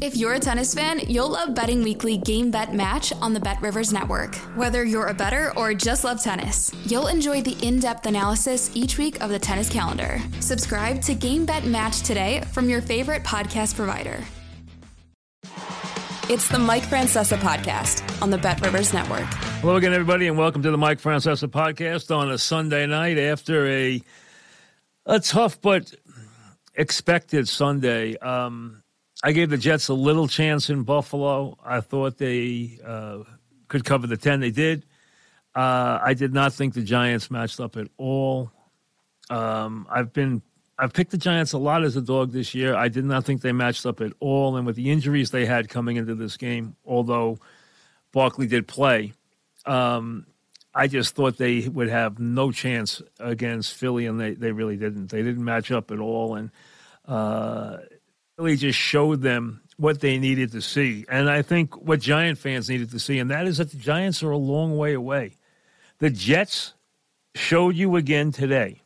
If you're a tennis fan, you'll love Betting Weekly Game Bet Match on the Bet Rivers Network. Whether you're a better or just love tennis, you'll enjoy the in depth analysis each week of the tennis calendar. Subscribe to Game Bet Match today from your favorite podcast provider. It's the Mike Francesa podcast on the Bet Rivers Network. Hello again, everybody, and welcome to the Mike Francesa podcast on a Sunday night after a a tough but expected Sunday. Um, I gave the Jets a little chance in Buffalo. I thought they uh, could cover the 10. They did. Uh, I did not think the Giants matched up at all. Um, I've been I've picked the Giants a lot as a dog this year. I did not think they matched up at all, and with the injuries they had coming into this game, although Barkley did play, um, I just thought they would have no chance against Philly, and they, they really didn't. They didn't match up at all, and uh, really just showed them what they needed to see. And I think what Giant fans needed to see, and that is that the Giants are a long way away. The Jets showed you again today.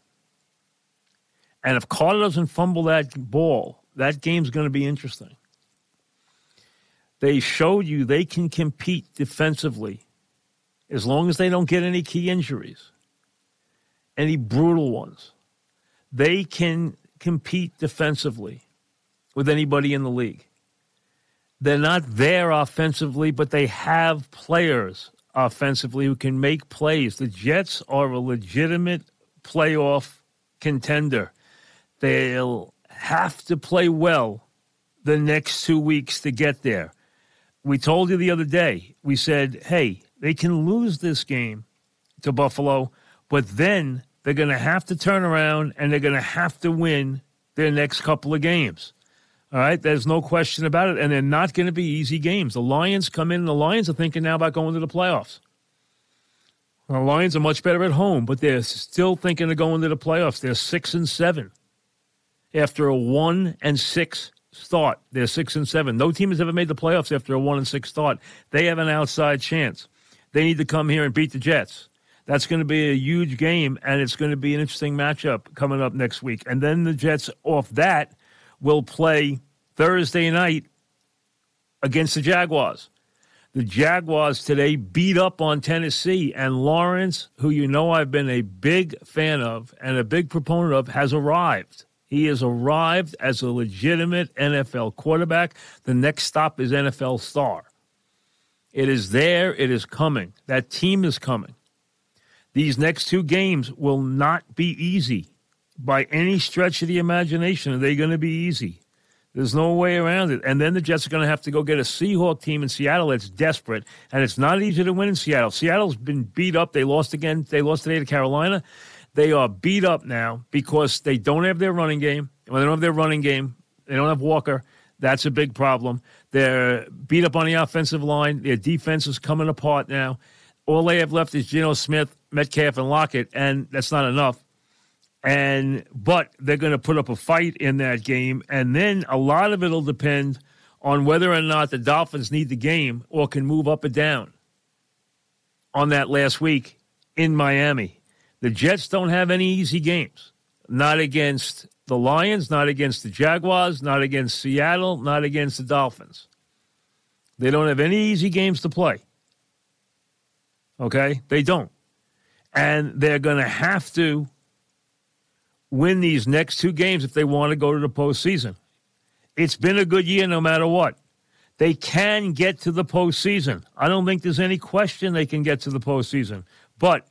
And if Carter doesn't fumble that ball, that game's going to be interesting. They showed you they can compete defensively as long as they don't get any key injuries, any brutal ones. They can compete defensively with anybody in the league. They're not there offensively, but they have players offensively who can make plays. The Jets are a legitimate playoff contender. They'll have to play well the next two weeks to get there. We told you the other day, we said, hey, they can lose this game to Buffalo, but then they're going to have to turn around and they're going to have to win their next couple of games. All right, there's no question about it. And they're not going to be easy games. The Lions come in, and the Lions are thinking now about going to the playoffs. The Lions are much better at home, but they're still thinking of going to the playoffs. They're six and seven after a one and six start. They're six and seven. No team has ever made the playoffs after a one and six start. They have an outside chance. They need to come here and beat the Jets. That's going to be a huge game, and it's going to be an interesting matchup coming up next week. And then the Jets, off that, will play Thursday night against the Jaguars. The Jaguars today beat up on Tennessee, and Lawrence, who you know I've been a big fan of and a big proponent of, has arrived. He has arrived as a legitimate NFL quarterback. The next stop is NFL star. It is there, it is coming. That team is coming. These next two games will not be easy by any stretch of the imagination. Are they going to be easy? There's no way around it. And then the Jets are going to have to go get a Seahawk team in Seattle that's desperate, and it's not easy to win in Seattle. Seattle's been beat up. They lost again. They lost today to Carolina. They are beat up now because they don't have their running game. When they don't have their running game, they don't have Walker. That's a big problem. They're beat up on the offensive line. Their defense is coming apart now. All they have left is Geno Smith, Metcalf, and Lockett, and that's not enough and but they're going to put up a fight in that game, and then a lot of it'll depend on whether or not the Dolphins need the game or can move up or down on that last week in Miami. The Jets don't have any easy games. Not against the Lions, not against the Jaguars, not against Seattle, not against the Dolphins. They don't have any easy games to play. Okay? They don't. And they're going to have to win these next two games if they want to go to the postseason. It's been a good year no matter what. They can get to the postseason. I don't think there's any question they can get to the postseason, but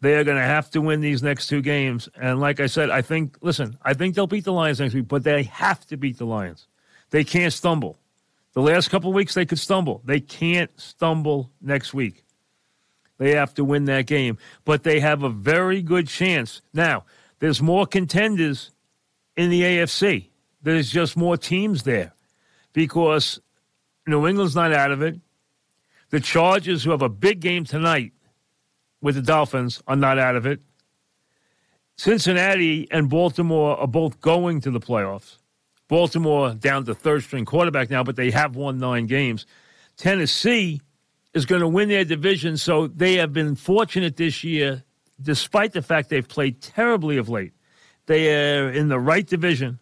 they are going to have to win these next two games. And like I said, I think, listen, I think they'll beat the Lions next week, but they have to beat the Lions. They can't stumble. The last couple weeks, they could stumble. They can't stumble next week. They have to win that game, but they have a very good chance. Now, there's more contenders in the AFC. There's just more teams there because New England's not out of it. The Chargers, who have a big game tonight with the Dolphins are not out of it. Cincinnati and Baltimore are both going to the playoffs. Baltimore down to third string quarterback now, but they have won nine games. Tennessee is going to win their division, so they have been fortunate this year, despite the fact they've played terribly of late. They are in the right division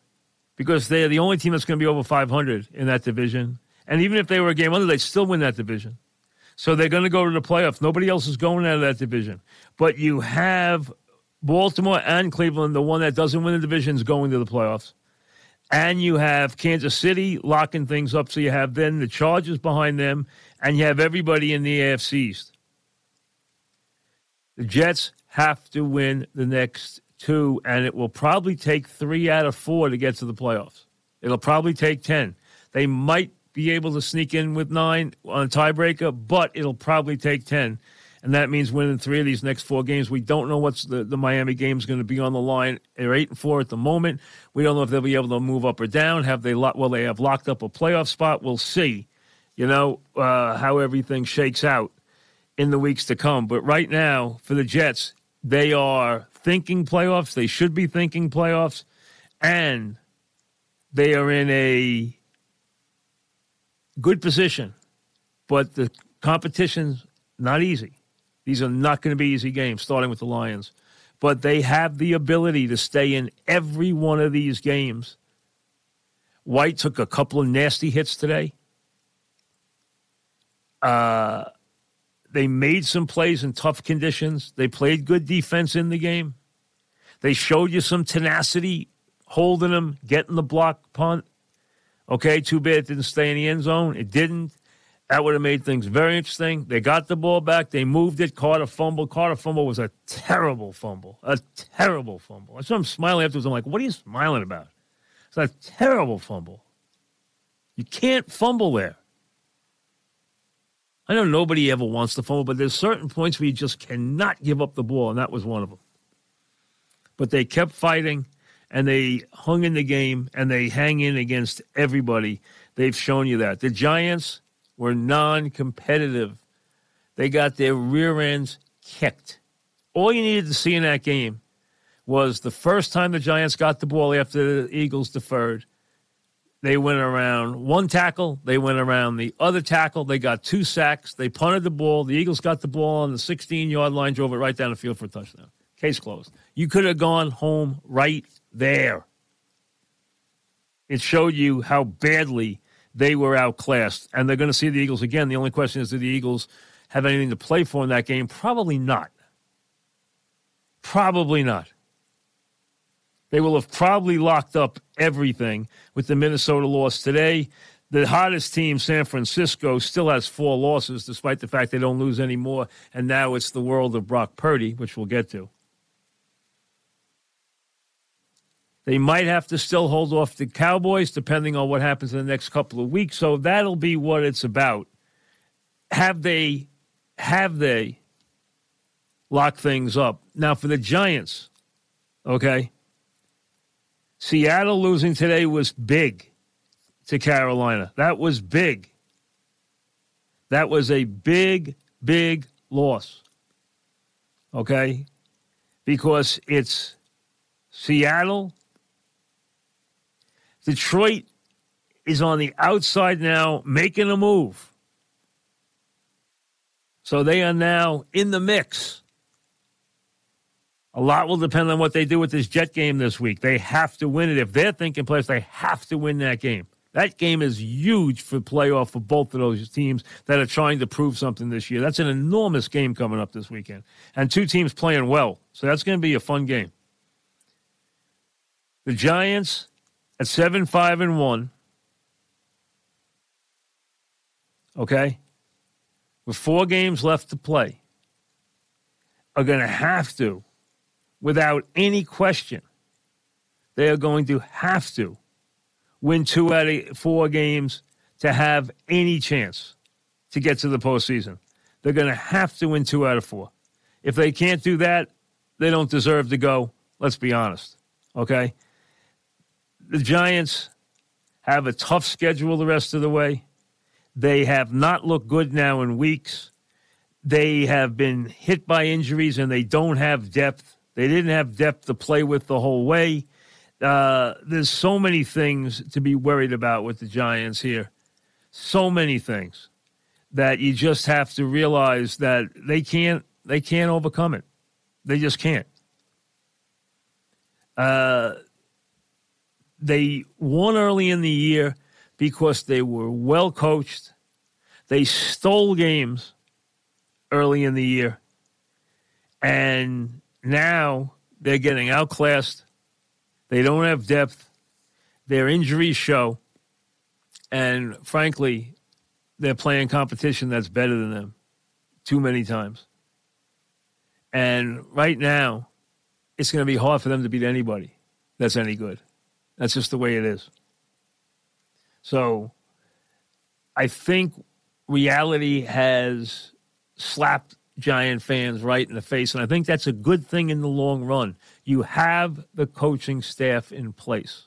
because they are the only team that's going to be over 500 in that division. And even if they were a game under, they'd still win that division. So they're going to go to the playoffs. Nobody else is going out of that division. But you have Baltimore and Cleveland, the one that doesn't win the division, is going to the playoffs. And you have Kansas City locking things up. So you have then the Chargers behind them, and you have everybody in the AFC East. The Jets have to win the next two, and it will probably take three out of four to get to the playoffs. It'll probably take 10. They might be able to sneak in with nine on a tiebreaker, but it'll probably take 10. And that means winning three of these next four games. We don't know what's the, the Miami game is going to be on the line. They're eight and four at the moment. We don't know if they'll be able to move up or down. Have they well they have locked up a playoff spot? We'll see. You know uh, how everything shakes out in the weeks to come. But right now, for the Jets, they are thinking playoffs. They should be thinking playoffs, and they are in a good position, but the competition's not easy. These are not going to be easy games, starting with the Lions. But they have the ability to stay in every one of these games. White took a couple of nasty hits today. Uh, they made some plays in tough conditions. They played good defense in the game. They showed you some tenacity, holding them, getting the block punt. Okay, too bad it didn't stay in the end zone. It didn't. That would have made things very interesting. They got the ball back. They moved it. Carter fumble. Carter fumble was a terrible fumble. A terrible fumble. That's why I'm smiling afterwards. I'm like, what are you smiling about? It's a terrible fumble. You can't fumble there. I know nobody ever wants to fumble, but there's certain points where you just cannot give up the ball, and that was one of them. But they kept fighting and they hung in the game and they hang in against everybody. They've shown you that. The Giants were non competitive, they got their rear ends kicked. All you needed to see in that game was the first time the Giants got the ball after the Eagles deferred. They went around one tackle. They went around the other tackle. They got two sacks. They punted the ball. The Eagles got the ball on the 16 yard line, drove it right down the field for a touchdown. Case closed. You could have gone home right there. It showed you how badly they were outclassed, and they're going to see the Eagles again. The only question is, do the Eagles have anything to play for in that game? Probably not. Probably not. They will have probably locked up everything with the Minnesota loss today. The hottest team, San Francisco, still has four losses, despite the fact they don't lose anymore. And now it's the world of Brock Purdy, which we'll get to. They might have to still hold off the Cowboys, depending on what happens in the next couple of weeks. So that'll be what it's about. Have they, have they locked things up? Now for the Giants, okay. Seattle losing today was big to Carolina. That was big. That was a big, big loss. Okay? Because it's Seattle Detroit is on the outside now, making a move. So they are now in the mix. A lot will depend on what they do with this Jet game this week. They have to win it. If they're thinking playoffs, they have to win that game. That game is huge for playoff for both of those teams that are trying to prove something this year. That's an enormous game coming up this weekend. And two teams playing well. So that's going to be a fun game. The Giants at seven, five, and one. Okay, with four games left to play, are going to have to, without any question, they are going to have to win two out of four games to have any chance to get to the postseason. They're going to have to win two out of four. If they can't do that, they don't deserve to go. Let's be honest. Okay? the Giants have a tough schedule the rest of the way. They have not looked good now in weeks. they have been hit by injuries and they don't have depth. They didn't have depth to play with the whole way. Uh, there's so many things to be worried about with the Giants here. So many things that you just have to realize that they can't they can't overcome it. They just can't. Uh, they won early in the year because they were well coached. They stole games early in the year. And now they're getting outclassed. They don't have depth. Their injuries show. And frankly, they're playing competition that's better than them too many times. And right now, it's going to be hard for them to beat anybody that's any good. That's just the way it is. So I think reality has slapped Giant fans right in the face. And I think that's a good thing in the long run. You have the coaching staff in place.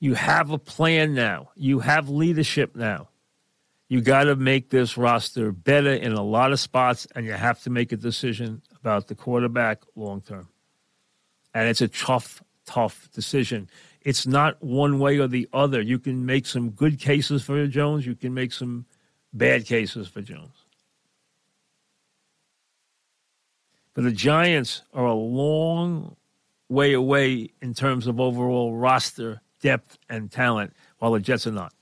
You have a plan now. You have leadership now. You got to make this roster better in a lot of spots, and you have to make a decision about the quarterback long term. And it's a tough, tough decision. It's not one way or the other. You can make some good cases for Jones, you can make some bad cases for Jones. But the Giants are a long way away in terms of overall roster depth and talent, while the Jets are not.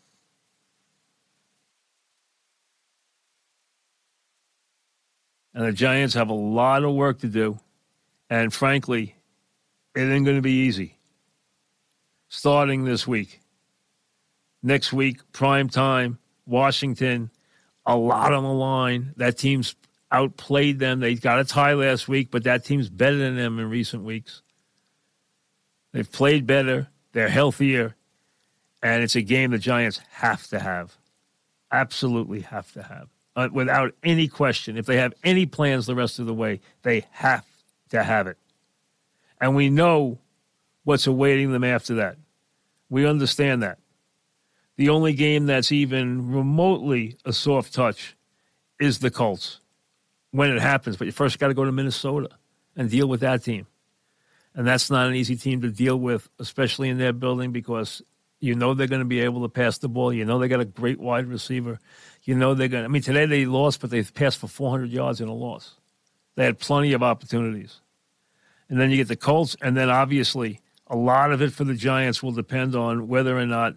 And the Giants have a lot of work to do. And frankly, it ain't going to be easy. Starting this week. Next week, prime time, Washington, a lot on the line. That team's outplayed them. They got a tie last week, but that team's better than them in recent weeks. They've played better, they're healthier, and it's a game the Giants have to have. Absolutely have to have. Uh, without any question. If they have any plans the rest of the way, they have to have it. And we know what's awaiting them after that. We understand that. The only game that's even remotely a soft touch is the Colts when it happens. But you first got to go to Minnesota and deal with that team. And that's not an easy team to deal with, especially in their building, because you know they're going to be able to pass the ball. You know they got a great wide receiver. You know they're going to, I mean, today they lost, but they passed for 400 yards in a loss. They had plenty of opportunities. And then you get the Colts, and then obviously a lot of it for the Giants will depend on whether or not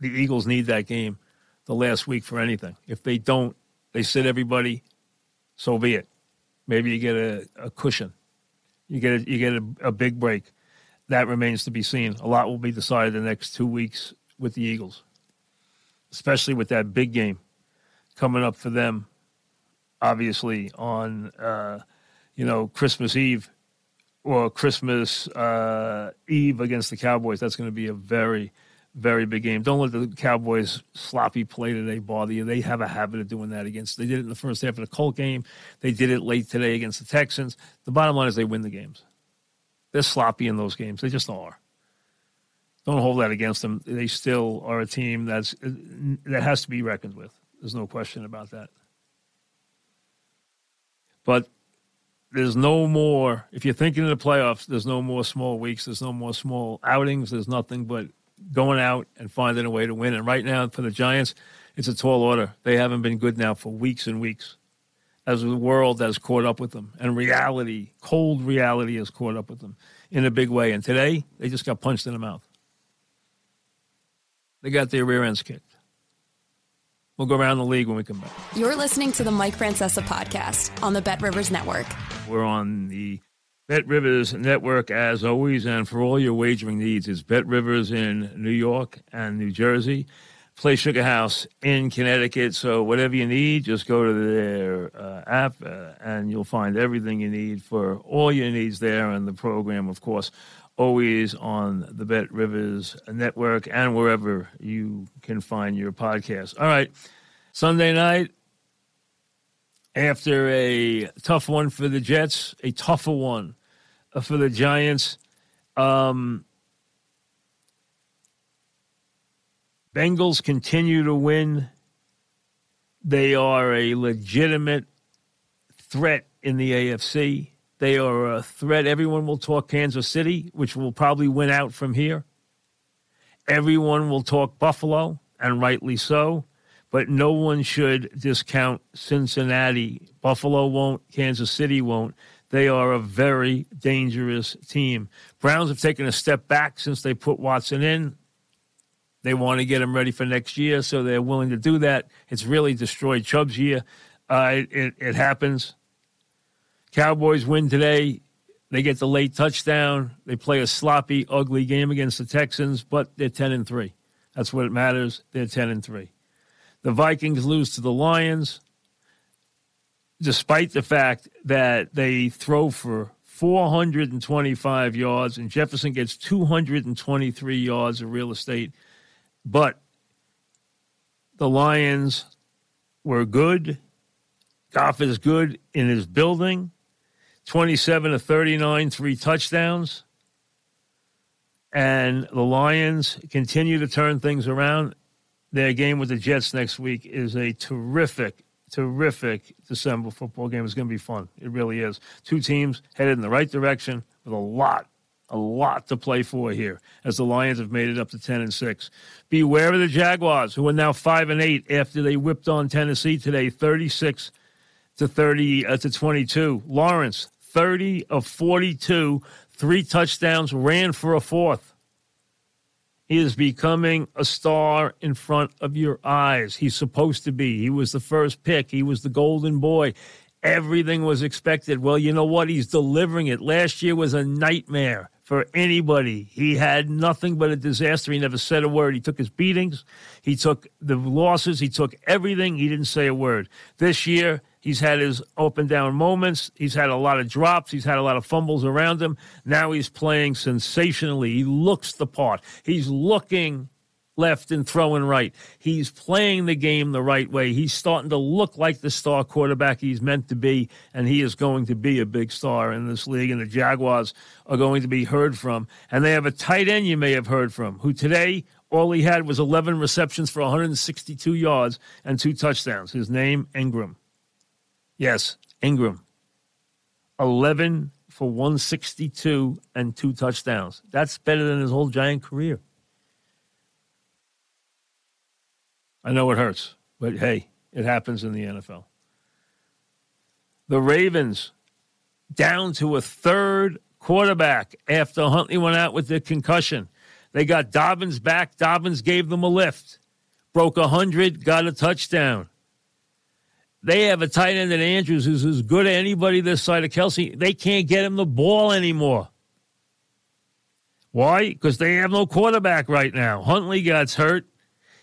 the Eagles need that game the last week for anything. If they don't, they sit everybody, so be it. Maybe you get a, a cushion. You get a, you get a, a big break. That remains to be seen. A lot will be decided the next two weeks with the Eagles, especially with that big game coming up for them. Obviously on uh, you know Christmas Eve or Christmas uh, Eve against the Cowboys. That's going to be a very very big game. Don't let the Cowboys sloppy play today bother you. They have a habit of doing that against. They did it in the first half of the Colt game. They did it late today against the Texans. The bottom line is they win the games. They're sloppy in those games. They just are. Don't hold that against them. They still are a team that's that has to be reckoned with. There's no question about that. But there's no more. If you're thinking of the playoffs, there's no more small weeks. There's no more small outings. There's nothing but going out and finding a way to win. And right now, for the Giants, it's a tall order. They haven't been good now for weeks and weeks as the world has caught up with them. And reality, cold reality, has caught up with them in a big way. And today, they just got punched in the mouth. They got their rear ends kicked. We'll go around the league when we come back. You're listening to the Mike Francesa podcast on the Bet Rivers Network. We're on the Bet Rivers Network as always, and for all your wagering needs, it's Bet Rivers in New York and New Jersey. Play Sugar House in Connecticut. So whatever you need, just go to their uh, app, uh, and you'll find everything you need for all your needs there. And the program, of course, always on the Bet Rivers Network and wherever you can find your podcast. All right, Sunday night, after a tough one for the Jets, a tougher one uh, for the Giants. Um, Bengals continue to win. They are a legitimate threat in the AFC. They are a threat. Everyone will talk Kansas City, which will probably win out from here. Everyone will talk Buffalo, and rightly so. But no one should discount Cincinnati. Buffalo won't. Kansas City won't. They are a very dangerous team. Browns have taken a step back since they put Watson in. They want to get him ready for next year, so they're willing to do that. It's really destroyed Chubb's year. Uh, it, it happens. Cowboys win today. They get the late touchdown. They play a sloppy, ugly game against the Texans, but they're 10 and 3. That's what it matters. They're 10 and 3. The Vikings lose to the Lions despite the fact that they throw for 425 yards and Jefferson gets 223 yards of real estate. But the Lions were good. Goff is good in his building. 27 to 39, three touchdowns. And the Lions continue to turn things around. Their game with the Jets next week is a terrific terrific December football game. It's going to be fun. It really is. Two teams headed in the right direction with a lot, a lot to play for here as the Lions have made it up to 10 and 6. Beware of the Jaguars, who are now 5 and 8 after they whipped on Tennessee today 36 to 30 uh, to 22. Lawrence, 30 of 42, three touchdowns, ran for a fourth. He is becoming a star in front of your eyes. He's supposed to be. He was the first pick, he was the golden boy. Everything was expected. Well, you know what? He's delivering it. Last year was a nightmare for anybody. He had nothing but a disaster. He never said a word. He took his beatings, he took the losses, he took everything. He didn't say a word. This year, He's had his up and down moments. He's had a lot of drops. He's had a lot of fumbles around him. Now he's playing sensationally. He looks the part. He's looking left and throwing right. He's playing the game the right way. He's starting to look like the star quarterback he's meant to be, and he is going to be a big star in this league. And the Jaguars are going to be heard from. And they have a tight end you may have heard from, who today all he had was 11 receptions for 162 yards and two touchdowns. His name, Engram. Yes, Engram. 11 for 162 and two touchdowns. That's better than his whole giant career. I know it hurts, but hey, it happens in the NFL. The Ravens down to a third quarterback after Huntley went out with the concussion. They got Dobbins back. Dobbins gave them a lift, broke 100, got a touchdown. They have a tight end in Andrews who's as good as anybody this side of Kelce. They can't get him the ball anymore. Why? Because they have no quarterback right now. Huntley gets hurt.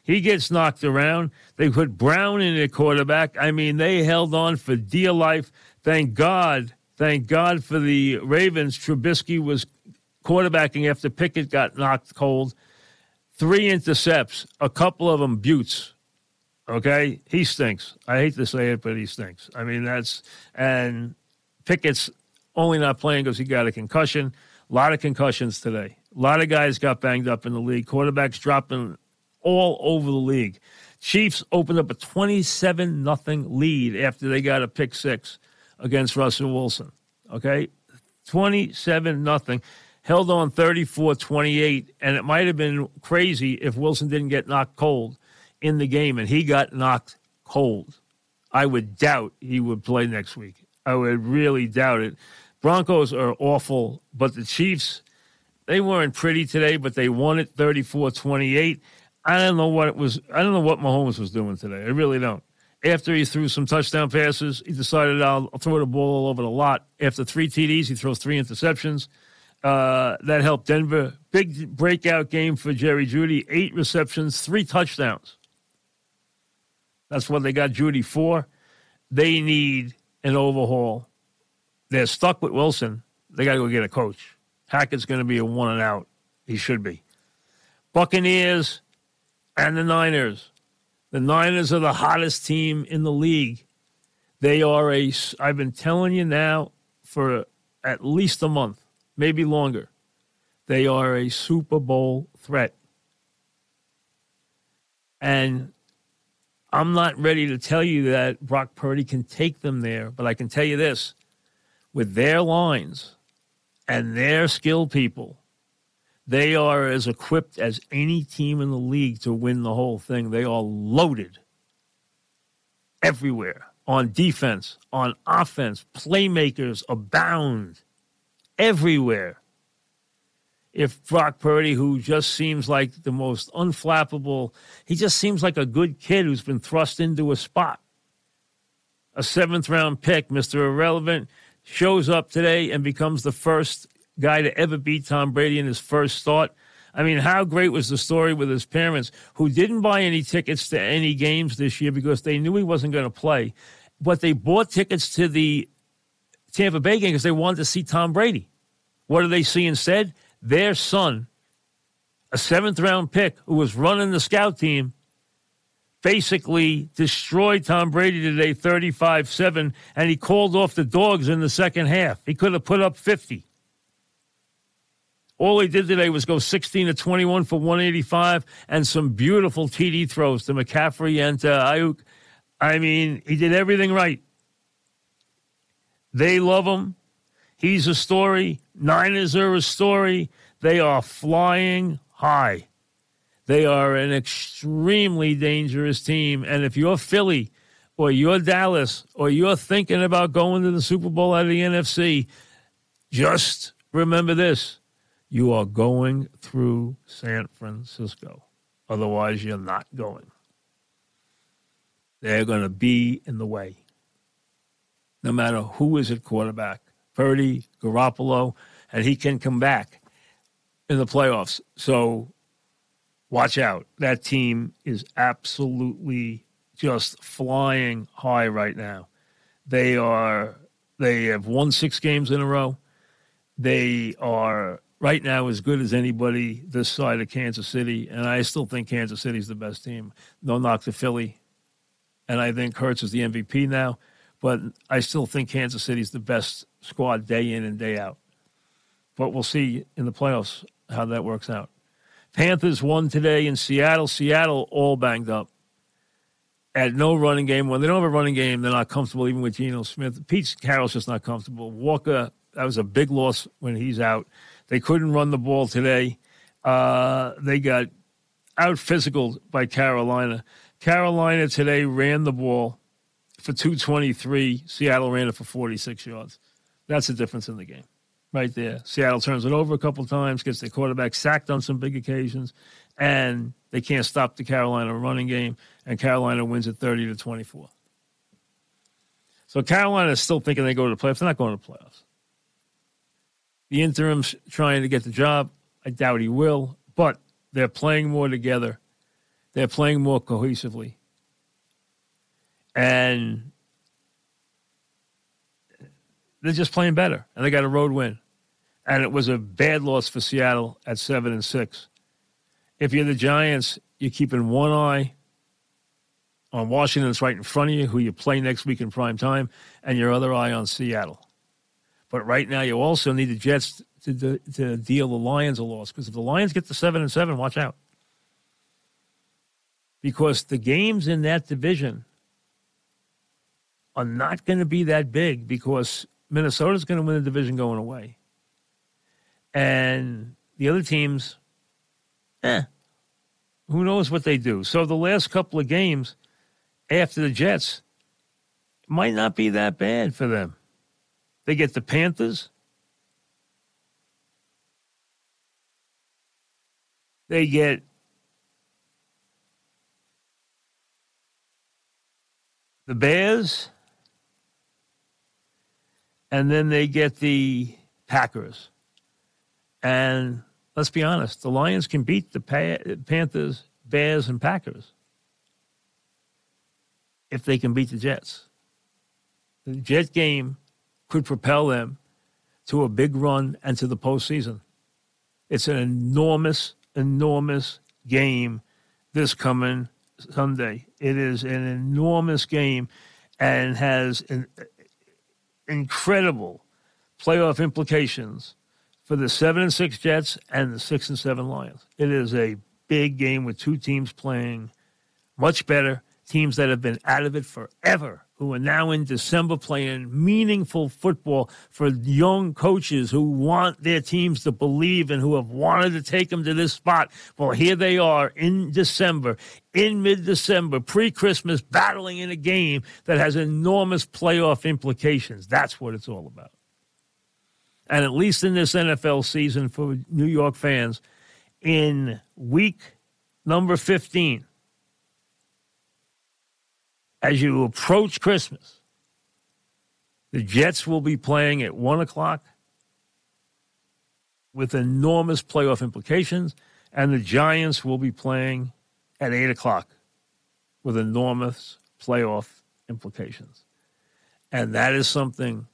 He gets knocked around. They put Brown in at quarterback. I mean, they held on for dear life. Thank God. Thank God for the Ravens. Trubisky was quarterbacking after Pickett got knocked cold. Three intercepts, a couple of them buttes. Okay, he stinks. I hate to say it, but he stinks. I mean, that's and Pickett's only not playing because he got a concussion. A lot of concussions today. A lot of guys got banged up in the league. Quarterbacks dropping all over the league. Chiefs opened up a 27 nothing lead after they got a pick six against Russell Wilson. Okay? 27 nothing. Held on 34 28, and it might have been crazy if Wilson didn't get knocked cold in the game and he got knocked cold, I would doubt he would play next week. I would really doubt it. Broncos are awful, but the Chiefs, they weren't pretty today, but they won it 34 28. I don't know what it was. I don't know what Mahomes was doing today. I really don't. After he threw some touchdown passes, he decided I'll, throw the ball all over the lot. After three TDs, he throws three interceptions. Uh, that helped Denver. Big breakout game for Jerry Jeudy. Eight receptions, three touchdowns. That's what they got Jeudy for. They need an overhaul. They're stuck with Wilson. They got to go get a coach. Hackett's going to be a one and out. He should be. Buccaneers and the Niners. The Niners are the hottest team in the league. They are a, I've been telling you now for at least a month, maybe longer. They are a Super Bowl threat. And I'm not ready to tell you that Brock Purdy can take them there, but I can tell you this with their lines and their skill people, they are as equipped as any team in the league to win the whole thing. They are loaded everywhere on defense, on offense. Playmakers abound everywhere. If Brock Purdy, who just seems like the most unflappable, he just seems like a good kid who's been thrust into a spot. A seventh round pick, Mr. Irrelevant, shows up today and becomes the first guy to ever beat Tom Brady in his first start. I mean, how great was the story with his parents who didn't buy any tickets to any games this year because they knew he wasn't going to play, but they bought tickets to the Tampa Bay game because they wanted to see Tom Brady. What do they see instead? Their son, a seventh round pick who was running the scout team, basically destroyed Tom Brady today 35 7, and he called off the dogs in the second half. He could have put up 50. All he did today was go 16 to 21 for 185 and some beautiful TD throws to McCaffrey and to Aiyuk. I mean, he did everything right. They love him. He's a story. Niners are a story. They are flying high. They are an extremely dangerous team. And if you're Philly or you're Dallas or you're thinking about going to the Super Bowl out of the NFC, just remember this you are going through San Francisco. Otherwise, you're not going. They're going to be in the way. No matter who is at quarterback, Purdy, Garoppolo, and he can come back in the playoffs. So watch out. That team is absolutely just flying high right now. They are they have won 6 games in a row. They are right now as good as anybody this side of Kansas City, and I still think Kansas City's the best team. No knock to Philly, and I think Hurts is the MVP now, but I still think Kansas City's the best squad day in and day out. But we'll see in the playoffs how that works out. Panthers won today in Seattle. Seattle all banged up. At no running game. When they don't have a running game, they're not comfortable even with Geno Smith. Pete Carroll's just not comfortable. Walker, that was a big loss when he's out. They couldn't run the ball today. Uh, they got out physical by Carolina. Carolina today ran the ball for 223. Seattle ran it for 46 yards. That's the difference in the game right there. Seattle turns it over a couple times, gets their quarterback sacked on some big occasions, and they can't stop the Carolina running game, and Carolina wins at 30 to 24. So Carolina is still thinking they go to the playoffs. They're not going to the playoffs. The interim's trying to get the job. I doubt he will, but they're playing more together. They're playing more cohesively. And they're just playing better. And they got a road win. And it was a bad loss for Seattle at seven and six. If you're the Giants, you're keeping one eye on Washington that's right in front of you, who you play next week in prime time, and your other eye on Seattle. But right now, you also need the Jets to, to, to deal the Lions a loss because if the Lions get to seven and seven, watch out. Because the games in that division are not going to be that big because Minnesota's going to win the division going away. And the other teams, eh, who knows what they do. So the last couple of games after the Jets might not be that bad for them. They get the Panthers. They get the Bears. And then they get the Packers. And let's be honest, the Lions can beat the Panthers, Bears, and Packers if they can beat the Jets. The Jet game could propel them to a big run and to the postseason. It's an enormous, enormous game this coming Sunday. It is an enormous game and has an incredible playoff implications for the seven and six Jets and the six and seven Lions. It is a big game with two teams playing much better teams that have been out of it forever, who are now in December playing meaningful football for young coaches who want their teams to believe and who have wanted to take them to this spot. Well, here they are in December, in mid December, pre Christmas, battling in a game that has enormous playoff implications. That's what it's all about. And at least in this NFL season for New York fans, in week number 15, as you approach Christmas, the Jets will be playing at 1 o'clock with enormous playoff implications, and the Giants will be playing at 8 o'clock with enormous playoff implications. And that is something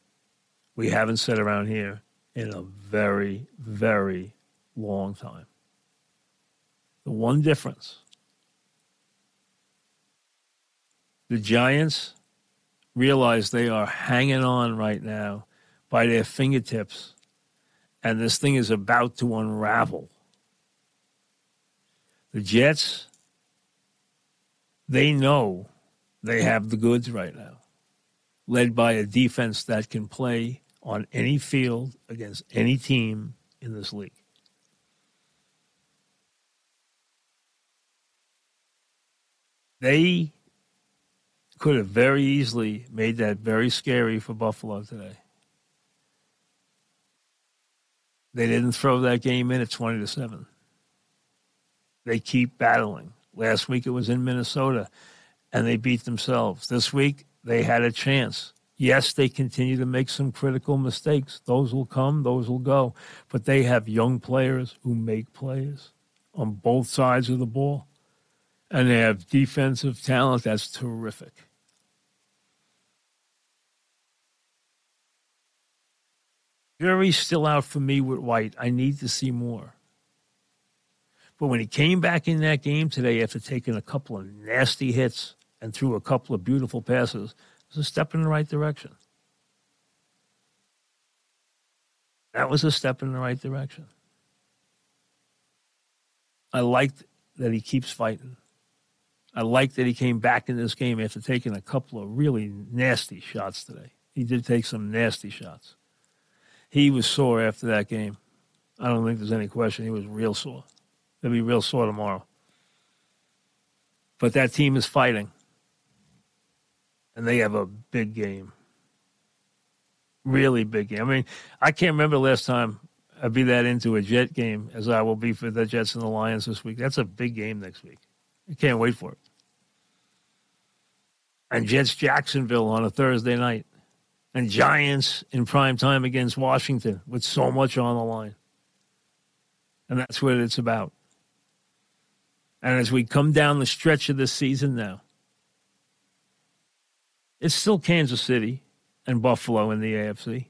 we haven't said around here in a very, very long time. The one difference the Giants realize they are hanging on right now by their fingertips, and this thing is about to unravel. The Jets, they know they have the goods right now, led by a defense that can play on any field against any team in this league. They could have very easily made that very scary for Buffalo today. They didn't throw that game in at 20 to 7. They keep battling. Last week it was in Minnesota and they beat themselves. This week they had a chance. Yes, they continue to make some critical mistakes. Those will come, those will go. But they have young players who make plays on both sides of the ball. And they have defensive talent that's terrific. Jury's still out for me with White. I need to see more. But when he came back in that game today after taking a couple of nasty hits and threw a couple of beautiful passes, it was a step in the right direction. That was a step in the right direction. I liked that he keeps fighting. I like that he came back in this game after taking a couple of really nasty shots today. He did take some nasty shots he was sore after that game. I don't think there's any question. He was real sore. He'll be real sore tomorrow. But that team is fighting. And they have a big game. Really big game. I mean, I can't remember the last time I'd be that into a Jet game as I will be for the Jets and the Lions this week. That's a big game next week. I can't wait for it. And Jets Jacksonville on a Thursday night and Giants in prime time against Washington with so much on the line. And that's what it's about. And as we come down the stretch of this season now, it's still Kansas City and Buffalo in the AFC.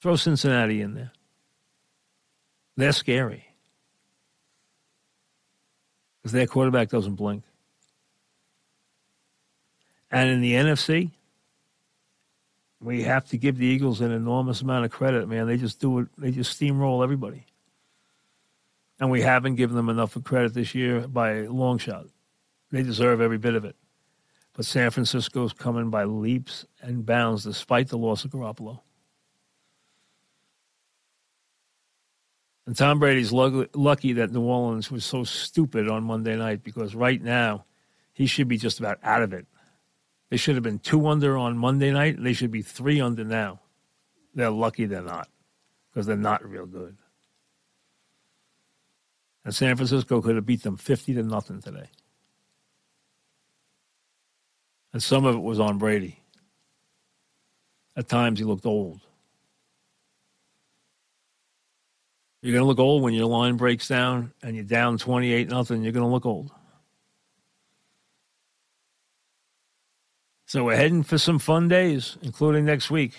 Throw Cincinnati in there. They're scary. Because their quarterback doesn't blink. And in the NFC, we have to give the Eagles an enormous amount of credit, man. They just do it. They just steamroll everybody, and we haven't given them enough of credit this year by a long shot. They deserve every bit of it. But San Francisco's coming by leaps and bounds despite the loss of Garoppolo. And Tom Brady's lucky that New Orleans was so stupid on Monday night because right now he should be just about out of it. They should have been two under on Monday night. They should be three under now. They're lucky they're not because they're not real good. And San Francisco could have beat them 50 to nothing today. And some of it was on Brady. At times he looked old. You're going to look old when your line breaks down and you're down 28 nothing. You're going to look old. So we're heading for some fun days, including next week.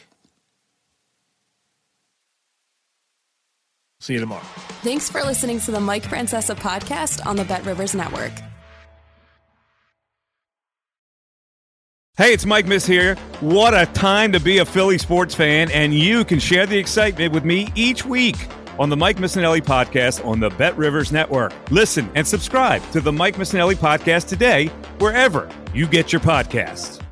See you tomorrow. Thanks for listening to the Mike Francesa podcast on the Bet Rivers Network. Hey, it's Mike Miss here. What a time to be a Philly sports fan, and you can share the excitement with me each week. on the Mike Missanelli Podcast on the Bet Rivers Network. Listen and subscribe to the Mike Missanelli Podcast today, wherever you get your podcasts.